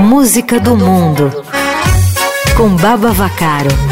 Música do Mundo com Baba Vacaro.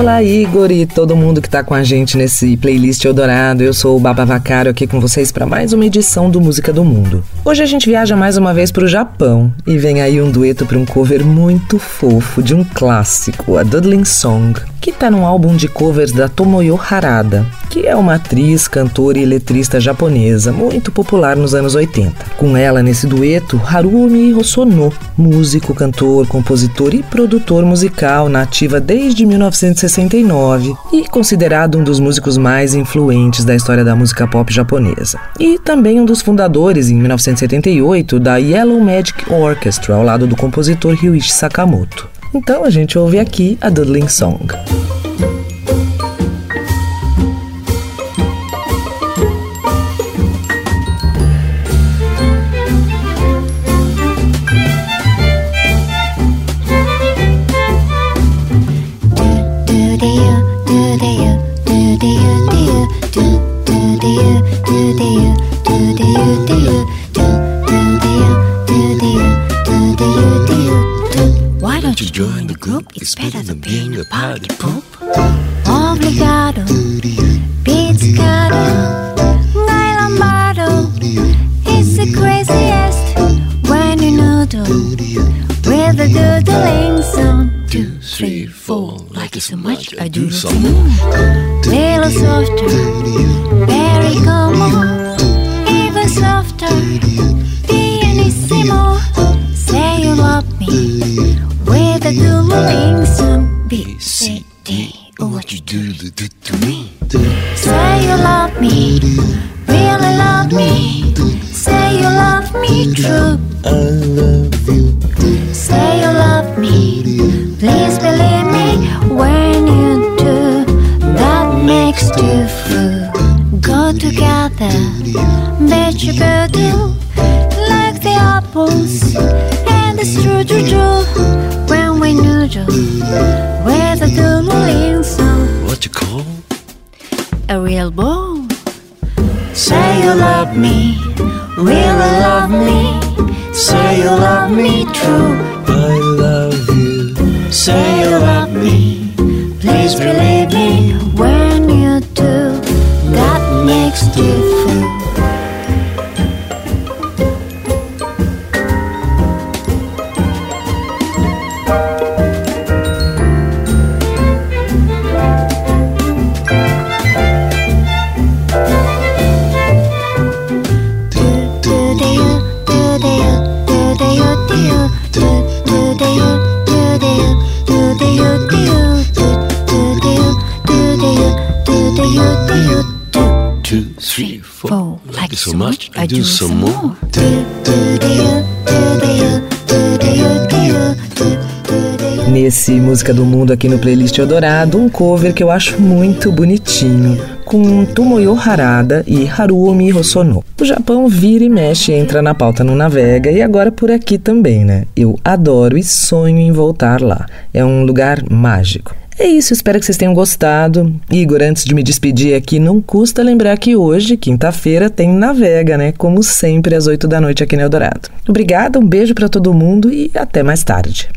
Olá, Igor e todo mundo que está com a gente nesse playlist Eldorado. Eu sou o Baba Vacaro aqui com vocês para mais uma edição do Música do Mundo. Hoje a gente viaja mais uma vez para o Japão e vem aí um dueto para um cover muito fofo de um clássico, a Dudley Song, que está num álbum de covers da Tomoyo Harada, que é uma atriz, cantora e letrista japonesa muito popular nos anos 80. Com ela nesse dueto, Harumi Hosono, músico, cantor, compositor e produtor musical nativa desde 1969 e considerado um dos músicos mais influentes da história da música pop japonesa. E também um dos fundadores, em 1978, da Yellow Magic Orchestra, ao lado do compositor Ryuichi Sakamoto. Então a gente ouve aqui a Dudley Song. It's better than being a party poop. Obrigado, pizzicato, nylon It's the craziest when you noodle. With the doodling song. Two, three, four, like it so much, I do some. Little softer, very common, with a doodling song. B, C, D, oh, what you do, do, do to me. Say you love me, really love me. Say you love me true. I love you. Say you love me, please believe me when you do. That makes two fool go together. Bet you do like the apples and the true, a real ball. Say you love me, really love me. Say you love me true. I love you. Say you love me, please believe me when you do. That makes you fool. me for like so much, I do some more. Nesse Música do Mundo aqui no Playlist Eldorado, um cover que eu acho muito bonitinho, com Tomoyo Harada e Haruomi Hosono. O Japão vira e mexe, entra na pauta no Navega e agora por aqui também, né? Eu adoro e sonho em voltar lá. É um lugar mágico. É isso, espero que vocês tenham gostado. Igor, antes de me despedir aqui, não custa lembrar que hoje, quinta-feira, tem Navega, né? Como sempre, às 8 da noite aqui no Eldorado. Obrigada, um beijo para todo mundo e até mais tarde.